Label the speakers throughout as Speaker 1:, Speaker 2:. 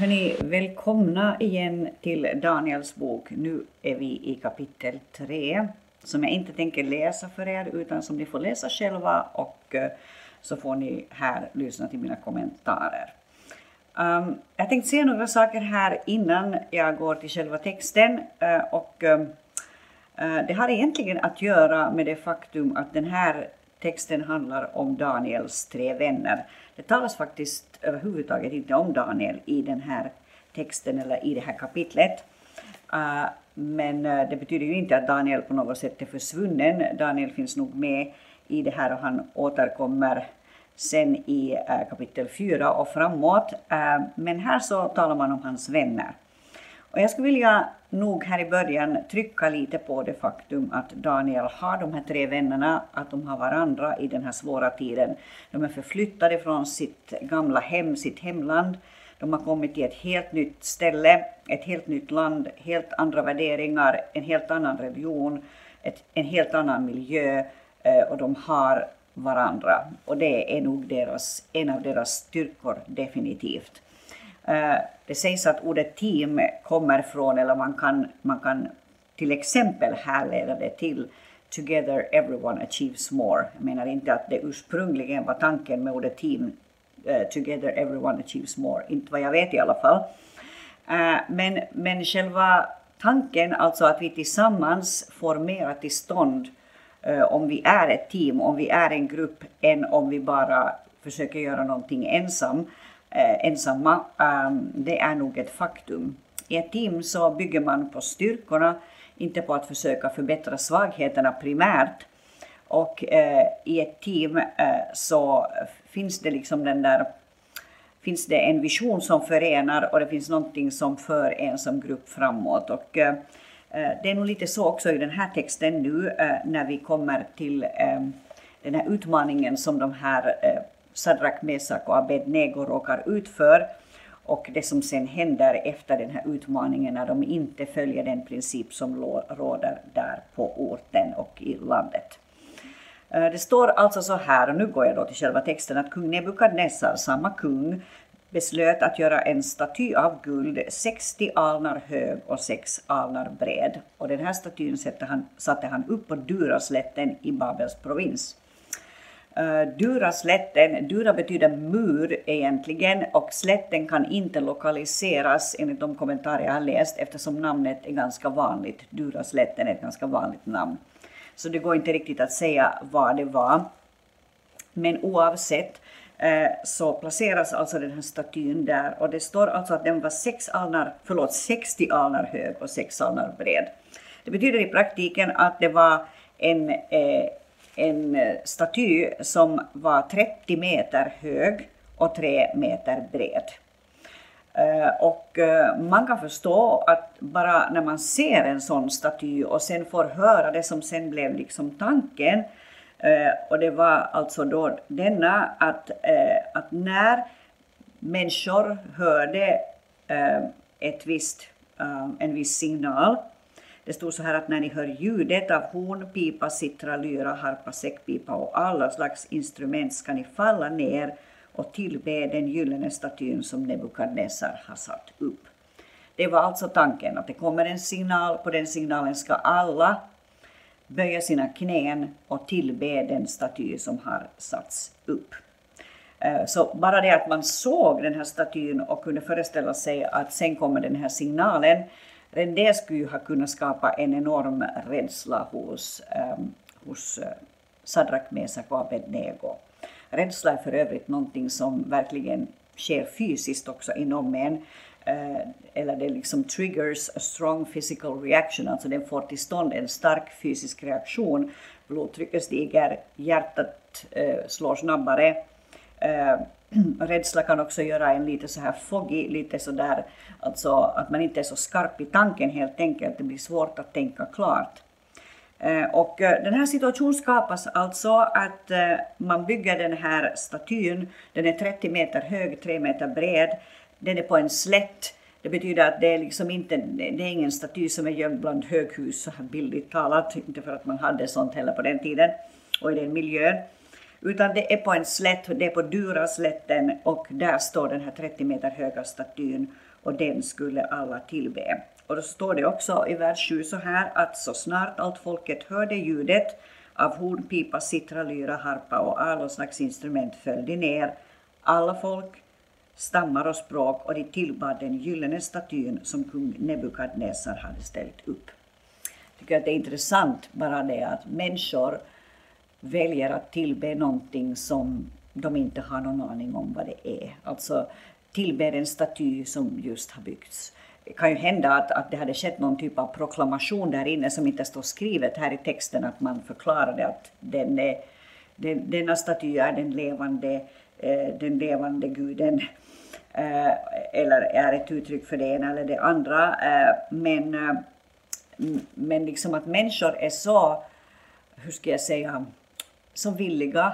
Speaker 1: Hörni, välkomna igen till Daniels bok. Nu är vi i kapitel 3 som jag inte tänker läsa för er utan som ni får läsa själva och eh, så får ni här lyssna till mina kommentarer. Um, jag tänkte säga några saker här innan jag går till själva texten uh, och uh, det har egentligen att göra med det faktum att den här texten handlar om Daniels tre vänner. Det talas faktiskt överhuvudtaget inte om Daniel i den här texten eller i det här kapitlet. Uh, men eh, det betyder ju inte att Daniel på något sätt är försvunnen. Daniel finns nog med i det här och han återkommer sen i eh, kapitel 4 och framåt. Ah, men här så talar man om hans vänner. Och jag skulle vilja nog här i början trycka lite på det faktum att Daniel har de här tre vännerna, att de har varandra i den här svåra tiden. De är förflyttade från sitt gamla hem, sitt hemland. De har kommit till ett helt nytt ställe, ett helt nytt land, helt andra värderingar, en helt annan religion, ett, en helt annan miljö eh, och de har varandra. Och det är nog deras, en av deras styrkor definitivt. Eh, det sägs att ordet team kommer från, eller man kan, man kan till exempel härleda det till Together everyone achieves more. Jag menar inte att det ursprungligen var tanken med ordet team, uh, Together everyone achieves more, inte vad jag vet i alla fall. Uh, men, men själva tanken, alltså att vi tillsammans får mera till stånd uh, om vi är ett team, om vi är en grupp, än om vi bara försöker göra någonting ensam, Eh, ensamma, um, det är nog ett faktum. I ett team så bygger man på styrkorna, inte på att försöka förbättra svagheterna primärt. Och eh, i ett team eh, så finns det liksom den där finns det en vision som förenar och det finns någonting som för en som grupp framåt. Och, eh, eh det är nog lite så också i den här texten nu eh, när vi kommer till eh, den här utmaningen som de här eh, Sadrak, Mesak och Abednego råkar ut för och det som sen händer efter den här utmaningen när de inte följer den princip som råder där på orten och i landet. Eh, det står alltså så här, och nu går jag då till själva texten, att kung Nebukadnessar, samma kung, beslöt att göra en staty av guld 60 alnar hög och 6 alnar bred. Och den här statyn satte han, satte han upp på Duraslätten i Babels provins. Eh, Dura-slätten, Dura betyder mur egentligen och slätten kan inte lokaliseras enligt de kommentarer jag har läst eftersom namnet är ganska vanligt. Dura-slätten är ett ganska vanligt namn. Så det går inte riktigt att säga vad det var. Men oavsett eh, så placeras alltså den här statyn där och det står alltså att den var sex alnar, förlåt, 60 alnar hög och 6 alnar bred. Det betyder i praktiken att det var en eh, en eh, staty som var 30 meter hög och 3 meter bred. Eh, och eh, man kan förstå att bara när man ser en sån staty och sen får höra det som sen blev liksom tanken, och det var alltså då denna att, att när människor hörde ett visst, en viss signal det stod så här att när ni hör ljudet av horn, pipa, citra, lyra, harpa, säckpipa och alla slags instrument ska ni falla ner och tillbe den gyllene statyn som Nebukadnessar har satt upp. Det var alltså tanken att det kommer en signal, på den signalen ska alla böja sina knän och tillbe den staty som har satts upp. Eh, så bara det att man såg den här statyn och kunde föreställa sig att sen kommer den här signalen, Redan det skulle ju ha kunnat skapa en enorm rädsla hos, um, ähm, hos äh, Sadrak, Mesak och Abednego. Rädsla är för övrigt någonting som verkligen sker fysiskt också inom en. Uh, eller det liksom triggers a strong physical reaction, alltså den får till stånd en stark fysisk reaktion. Blodtrycket stiger, hjärtat uh, slår snabbare. Uh, rädsla kan också göra en lite så här foggy, lite så där, alltså att man inte är så skarp i tanken helt enkelt. Det blir svårt att tänka klart. Eh, och eh, den här situationen skapas alltså att eh, man bygger den här statyn, den är 30 meter hög, 3 meter bred, den är på en slätt, det betyder att det är liksom inte, det är ingen staty som är gömd bland höghus, så här bildligt talat, inte för att man hade sånt heller på den tiden och i den miljön. Utan det är på en slätt, det är på Duraslätten och där står den här 30 meter höga statyn. och den skulle alla tillbe. Och då står det också i vers 7 så här att så snart allt folket hörde ljudet av horn, pipa, citra, lyra, harpa och alla slags instrument föll de ner, alla folk, stammar och språk och de tillbad den gyllene statyn som kung Nebukadnessar hade ställt upp. Jag tycker att det är intressant bara det att människor väljer att tillbe någonting som de inte har någon aning om vad det är. Alltså tillber en staty som just har byggts. Det kan ju hända att, att det hade skett någon typ av proklamation där inne som inte står skrivet här i texten, att man förklarade att den är, den, denna staty är den levande, eh, den levande guden eh, eller är ett uttryck för det ena eller det andra. Eh, men, eh, men liksom att människor är så, hur ska jag säga, så villiga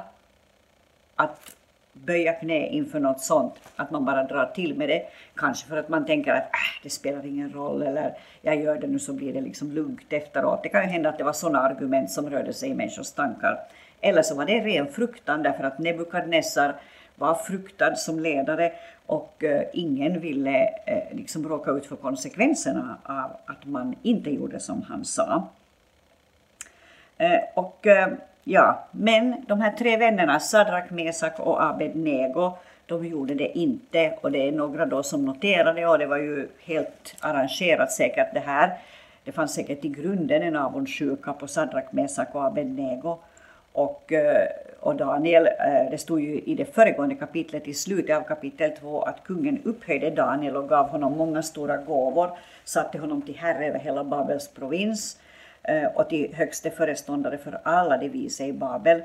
Speaker 1: att böja knä inför något sånt, att man bara drar till med det. Kanske för att man tänker att äh, det spelar ingen roll eller jag gör det nu så blir det liksom lugnt efteråt. Det kan ju hända att det var sådana argument som rörde sig i människors tankar. Eller så var det ren fruktan därför att Nebukadnessar var fruktad som ledare och uh, ingen ville uh, liksom råka ut för konsekvenserna av att man inte gjorde som han sa. Uh, och Ja, men de här tre vännerna, Sadrak, Mesak och Abednego, de gjorde det inte och det är några då som noterade och det var ju helt arrangerat säkert det här. Det fanns säkert i grunden en avundsjuka på Sadrak, Mesak och Abednego. Och, eh, och Daniel, eh, det stod ju i det föregående kapitlet, i slutet av kapitel 2, att kungen upphöjde Daniel och gav honom många stora gåvor, satte honom till herre över hela Babels provins Eh, och till högste föreståndare för alla de vise i Babel.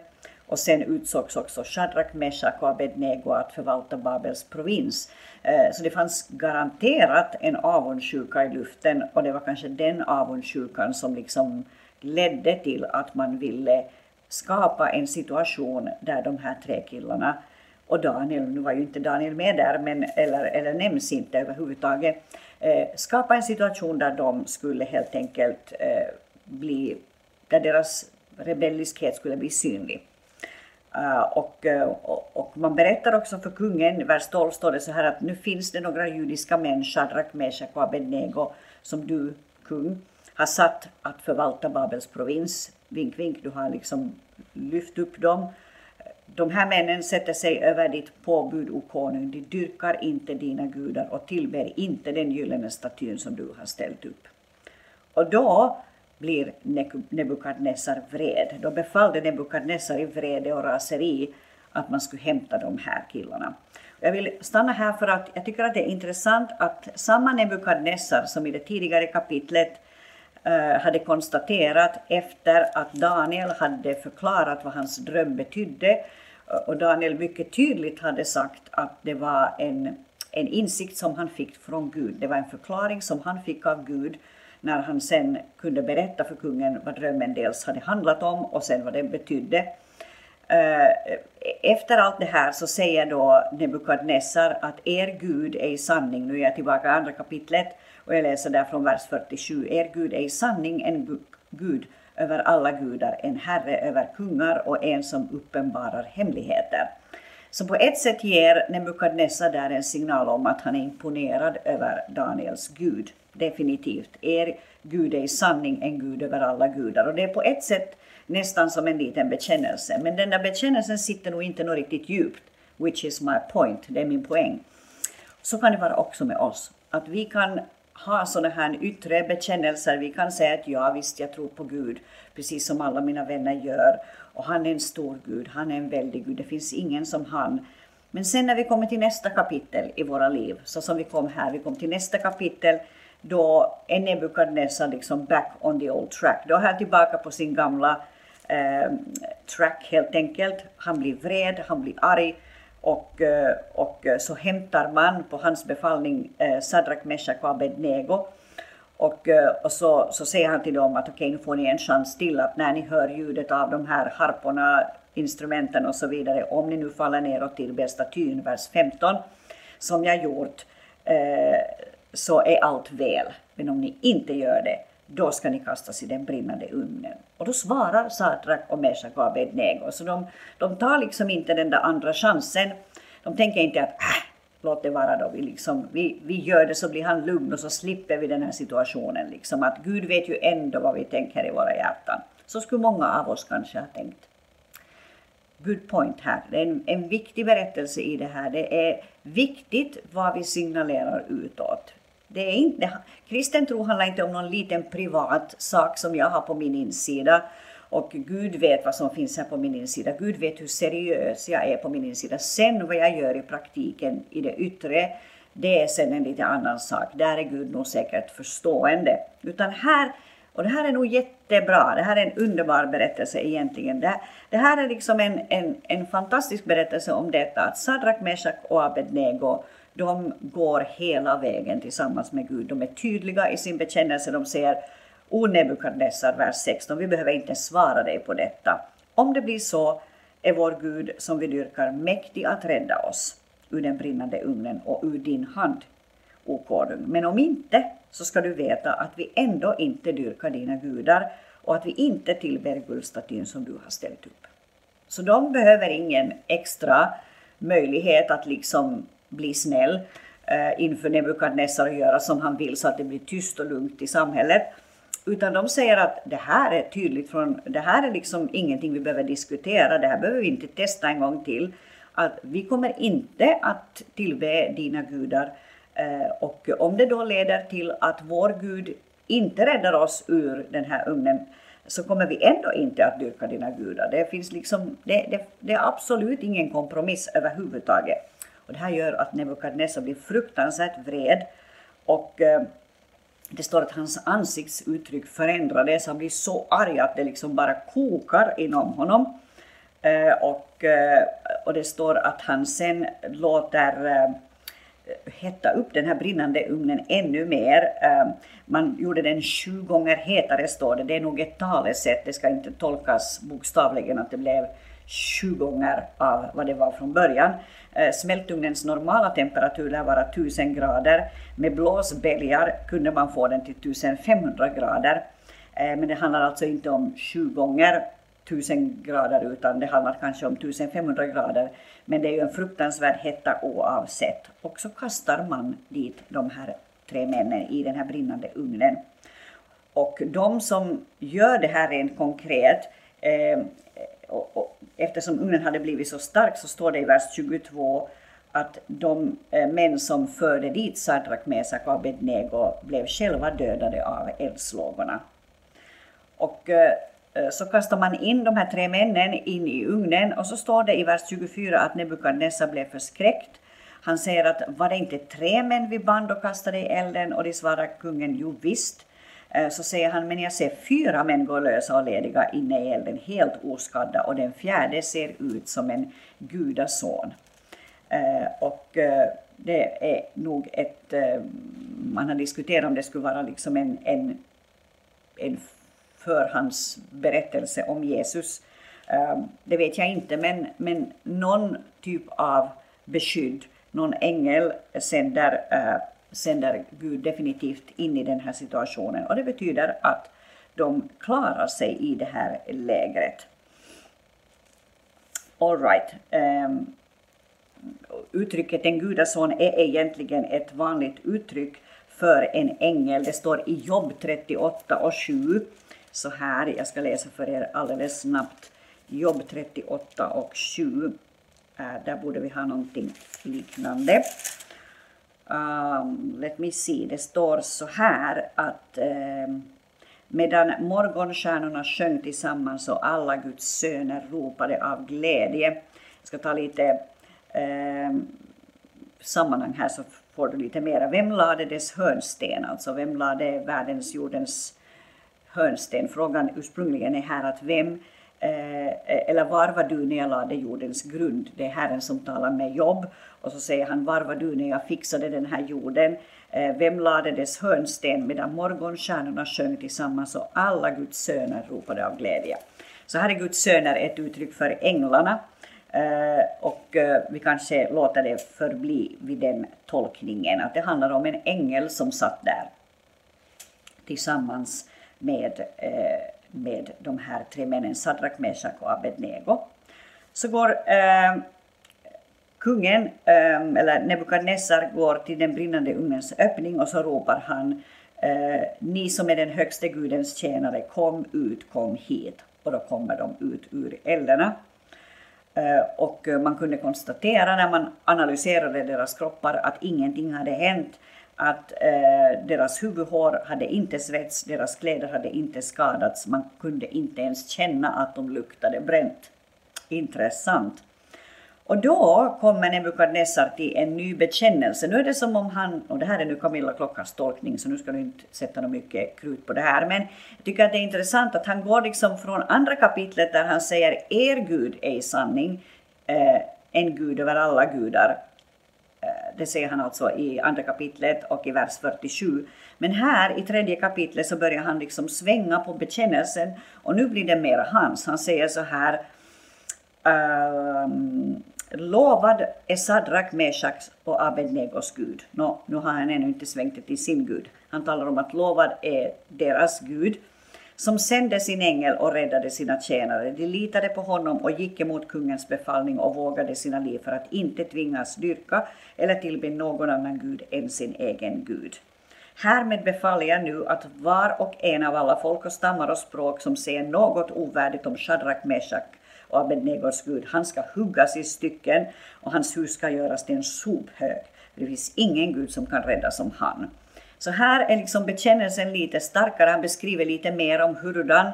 Speaker 1: Och sen utsågs också Shadrach, Meshach och Abednego att förvalta Babels provins. Eh, så det fanns garanterat en avundsjuka i luften och det var kanske den avundsjukan som liksom ledde till att man ville skapa en situation där de här tre killarna och Daniel, nu var ju inte Daniel med där, men, eller, eller nämns inte överhuvudtaget, eh, skapa en situation där de skulle helt enkelt eh, bli, där deras rebelliskhet skulle bli synlig. Uh, och, uh, och, man berättar också för kungen, i vers 12 står det så här att nu finns det några judiska män, Shadrach, Meshach och Abednego, som du, kung, har satt att förvalta Babels provins. Vink, vink, du har liksom lyft upp dem. De här männen sätter sig över ditt påbud, o konung. De dyrkar inte dina gudar och tillber inte den gyllene statyn som du har ställt upp. Och då blir Nebukadnessar vred. Då befallde Nebukadnessar i vrede och raseri att man skulle hämta de här killarna. Jag vill stanna här för att jag tycker att det är intressant att samma Nebukadnessar som i det tidigare kapitlet eh, hade konstaterat efter att Daniel hade förklarat vad hans dröm betydde eh, och Daniel mycket tydligt hade sagt att det var en, en insikt som han fick från Gud. Det var en förklaring som han fick av Gud när han sen kunde berätta för kungen vad drömmen dels hade handlat om och sen vad den betydde. Eh, efter allt det här så säger då Nebukadnessar att er Gud är i sanning, nu är jag tillbaka i andra kapitlet och jag läser där från vers 47, er Gud är i sanning en Gud över alla gudar, en herre över kungar och en som uppenbarar hemligheter. Så på ett sätt ger Nebukadnessar där en signal om att han är imponerad över Daniels Gud definitivt. Er Gud är i sanning en Gud över alla gudar. Och det är på ett sätt nästan som en liten bekännelse. Men den där bekännelsen sitter nog inte något riktigt djupt. Which is my point, det är min poäng. Så kan det vara också med oss. Att vi kan ha sådana här yttre bekännelser. Vi kan säga att ja, visst, jag tror på Gud, precis som alla mina vänner gör. Och han är en stor Gud, han är en väldig Gud, det finns ingen som han. Men sen när vi kommer till nästa kapitel i våra liv, så som vi kom här, vi kom till nästa kapitel då är Nebukadnessar liksom back on the old track. Då är han tillbaka på sin gamla eh, track helt enkelt. Han blir vred, han blir arg och, eh, och eh, så hämtar man på hans befallning eh, Sadrak, Meshach och Abednego. Och, eh, och så, så säger han till dem att okej, okay, nu får ni en chans till att när ni hör ljudet av de här harporna, instrumenten och så vidare, om ni nu faller neråt till bästa tyn vers 15, som jag gjort, eh, så är allt väl. Men om ni inte gör det, då ska ni kastas i den brinnande ugnen. Och då svarar Satrak och Meshach och Abednego. Så de, de tar liksom inte den där andra chansen. De tänker inte att äh, låt det vara då, vi, liksom, vi, vi gör det så blir han lugn och så slipper vi den här situationen. Liksom, att Gud vet ju ändå vad vi tänker i våra hjärtan. Så skulle många av oss kanske ha tänkt. Good point här. Det är en, en viktig berättelse i det här. Det är viktigt vad vi signalerar utåt. Det är inte, kristen tro handlar inte om någon liten privat sak som jag har på min insida och Gud vet vad som finns här på min insida. Gud vet hur seriös jag är på min insida. Sen vad jag gör i praktiken i det yttre, det är sen en lite annan sak. Där är Gud nog säkert förstående. Utan här, och det här är nog jättebra, det här är en underbar berättelse egentligen. Det, det här är liksom en, en, en fantastisk berättelse om detta att Sadrak, Meshach och Abednego de går hela vägen tillsammans med Gud. De är tydliga i sin bekännelse. De säger O Nebukadnessar, vers 16, vi behöver inte svara dig på detta. Om det blir så är vår Gud som vi dyrkar mäktig att rädda oss ur den brinnande ugnen och ur din hand, o konung. Men om inte, så ska du veta att vi ändå inte dyrkar dina gudar och att vi inte tillber guldstatyn som du har ställt upp. Så de behöver ingen extra möjlighet att liksom bli snäll eh, inför Nebukadnessar och göra som han vill så att det blir tyst och lugnt i samhället. Utan de säger att det här är tydligt från, det här är liksom ingenting vi behöver diskutera, det här behöver vi inte testa en gång till. Att vi kommer inte att tillbe dina gudar. Eh, och om det då leder till att vår Gud inte räddar oss ur den här ugnen så kommer vi ändå inte att dyrka dina gudar. Det, finns liksom, det, det, det är absolut ingen kompromiss överhuvudtaget. Och det här gör att Nebukadnessar blir fruktansvärt vred och eh, det står att hans ansiktsuttryck förändrades. Han blir så arg att det liksom bara kokar inom honom. Eh, och, eh, och det står att han sen låter eh, hetta upp den här brinnande ugnen ännu mer. Eh, man gjorde den sju gånger hetare står det. Det är nog ett talesätt, det ska inte tolkas bokstavligen att det blev sju gånger av vad det var från början. Eh, Smältugnens normala temperatur lär vara 1000 grader. Med blåsbälgar kunde man få den till 1500 grader. Eh, men det handlar alltså inte om sju gånger 1000 grader utan det handlar kanske om 1500 grader. Men det är ju en fruktansvärd hetta oavsett. Och så kastar man dit de här tre männen i den här brinnande ugnen. Och de som gör det här rent konkret eh, och, och, eftersom ugnen hade blivit så stark så står det i vers 22 att de eh, män som förde dit Sadrak, Mesak och Abednego blev själva dödade av eldslågorna. Och eh, så kastar man in de här tre männen in i ugnen och så står det i vers 24 att Nebukadnessar blev förskräckt. Han säger att var det inte tre män vi band och kastade i elden? Och de svarar kungen, jo visst. Eh, så säger han, men jag ser fyra män gå lösa och lediga inne i elden, helt oskadda, och den fjärde ser ut som en gudason. Eh, och eh, det är nog ett, man har diskuterat om det skulle vara liksom en, en, en förhandsberättelse om Jesus. Det vet jag inte, men, men någon typ av beskydd, någon ängel sänder sänder Gud definitivt in i den här situationen och det betyder att de klarar sig i det här lägret. All right. Um, uttrycket en gudason är egentligen ett vanligt uttryck för en ängel. Det står i Jobb 38 och 7 så här, jag ska läsa för er alldeles snabbt. Jobb 38 och 7. Uh, äh, där borde vi ha någonting liknande. Um, let me see, det står så här att um, medan morgonstjärnorna sjöng tillsammans och alla Guds söner ropade av glädje. Jag ska ta lite um, sammanhang här så får du lite mera. Vem lade dess hörnsten? Alltså vem lade världens, jordens hörnsten? Frågan ursprungligen är här att vem Eh, eh, eller var var du när jag lade jordens grund? Det är Herren som talar med Jobb. Och så säger han, var var du när jag fixade den här jorden? Eh, vem lade dess hörnsten medan morgonstjärnorna sjöng tillsammans och alla Guds söner ropade av glädje? Så här är Guds söner ett uttryck för änglarna. Eh, och eh, vi kanske låter det förbli vid den tolkningen, att det handlar om en ängel som satt där tillsammans med med de här tre männen, Sadrak, Meshak och Abednego. Så går eh, kungen, eh, eller Nebukadnessar, går till den brinnande ugnens öppning och så ropar han eh, Ni som är den högste gudens tjänare, kom ut, kom hit. Och då kommer de ut ur eldarna. Eh, och eh, man kunde konstatera när man analyserade deras kroppar att ingenting hade hänt att eh, deras huvudhår hade inte svets, deras kläder hade inte skadats, man kunde inte ens känna att de luktade bränt. Intressant. Och då kommer Nebukadnessar till en ny bekännelse. Nu är det som om han, och det här är nu Camilla Klockars tolkning, så nu ska du inte sätta något mycket krut på det här, men jag tycker att det är intressant att han går liksom från andra kapitlet där han säger er Gud är i sanning eh, en Gud över alla gudar. Eh, det säger han alltså i andra kapitlet och i vers 47. Men här i tredje kapitlet så börjar han liksom svänga på bekännelsen och nu blir det mera hans. Han säger så här um, Lovad är Sadrak, Meshaks och Abednegos Gud. Nå, nu har han ännu inte svängt det till sin Gud. Han talar om att lovad är deras Gud som sände sin ängel och räddade sina tjänare. De litade på honom och gick emot kungens befallning och vågade sina liv för att inte tvingas dyrka eller tillbe någon annan gud än sin egen Gud. Härmed befaller jag nu att var och en av alla folk och stammar och språk som säger något ovärdigt om Shadrach, Meshach och Abednegos Gud, han ska huggas i stycken och hans hus ska göras till en sophög. Det finns ingen Gud som kan rädda som han. Så här är liksom bekännelsen lite starkare, han beskriver lite mer om hurdan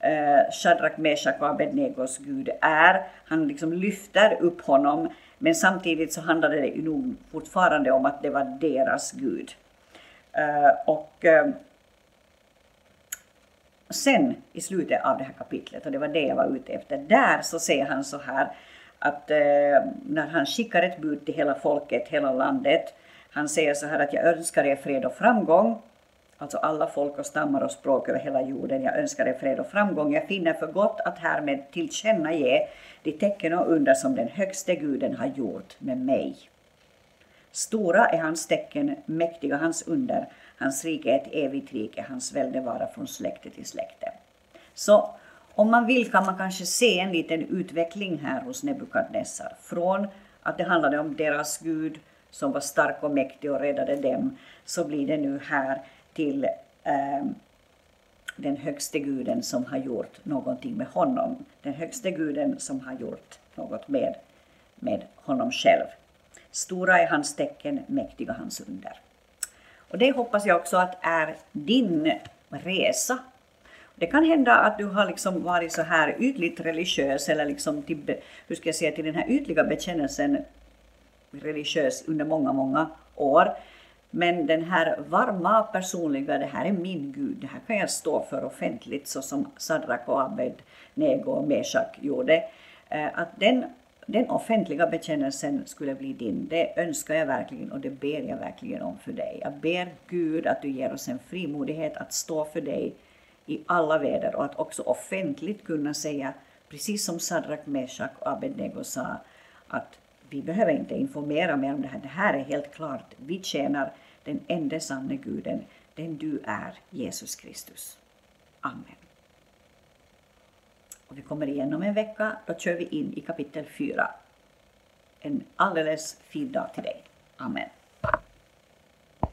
Speaker 1: eh, Shadrach, Meshach och Abednegos Gud är. Han liksom lyfter upp honom, men samtidigt så handlade det nog fortfarande om att det var deras Gud. Eh, och eh, sen i slutet av det här kapitlet, och det var det jag var ute efter, där så säger han så här att eh, när han skickar ett bud till hela folket, hela landet, han säger så här att jag önskar er fred och framgång, alltså alla folk och stammar och språk över hela jorden. Jag önskar er fred och framgång. Jag finner för gott att härmed tillkännage de tecken och under som den högste guden har gjort med mig. Stora är hans tecken, mäktiga hans under. Hans rike är ett evigt rike, hans välde vara från släkte till släkte. Så om man vill kan man kanske se en liten utveckling här hos Nebukadnessar. Från att det handlade om deras Gud som var stark och mäktig och räddade dem, så blir det nu här till eh, den högste guden som har gjort någonting med honom. Den högste guden som har gjort något med, med honom själv. Stora är hans tecken, mäktiga hans under. Och det hoppas jag också att är din resa. Det kan hända att du har liksom varit så här ytligt religiös eller liksom till, hur ska jag säga, till den här ytliga bekännelsen religiös under många, många år. Men den här varma personliga, det här är min Gud, det här kan jag stå för offentligt så som Sadrak och Abed, Nego och Meshak gjorde. Eh, att den, den offentliga bekännelsen skulle bli din, det önskar jag verkligen och det ber jag verkligen om för dig. Jag ber Gud att du ger oss en frimodighet att stå för dig i alla väder och att också offentligt kunna säga, precis som Sadrak, Meshak och Abednego sa, att vi behöver inte informera mer om det här. Det här är helt klart. Vi tjänar den enda sanne guden, den du är, Jesus Kristus. Amen. Och vi kommer igen om en vecka. Då kör vi in i kapitel 4. En alldeles fin dag till dig. Amen.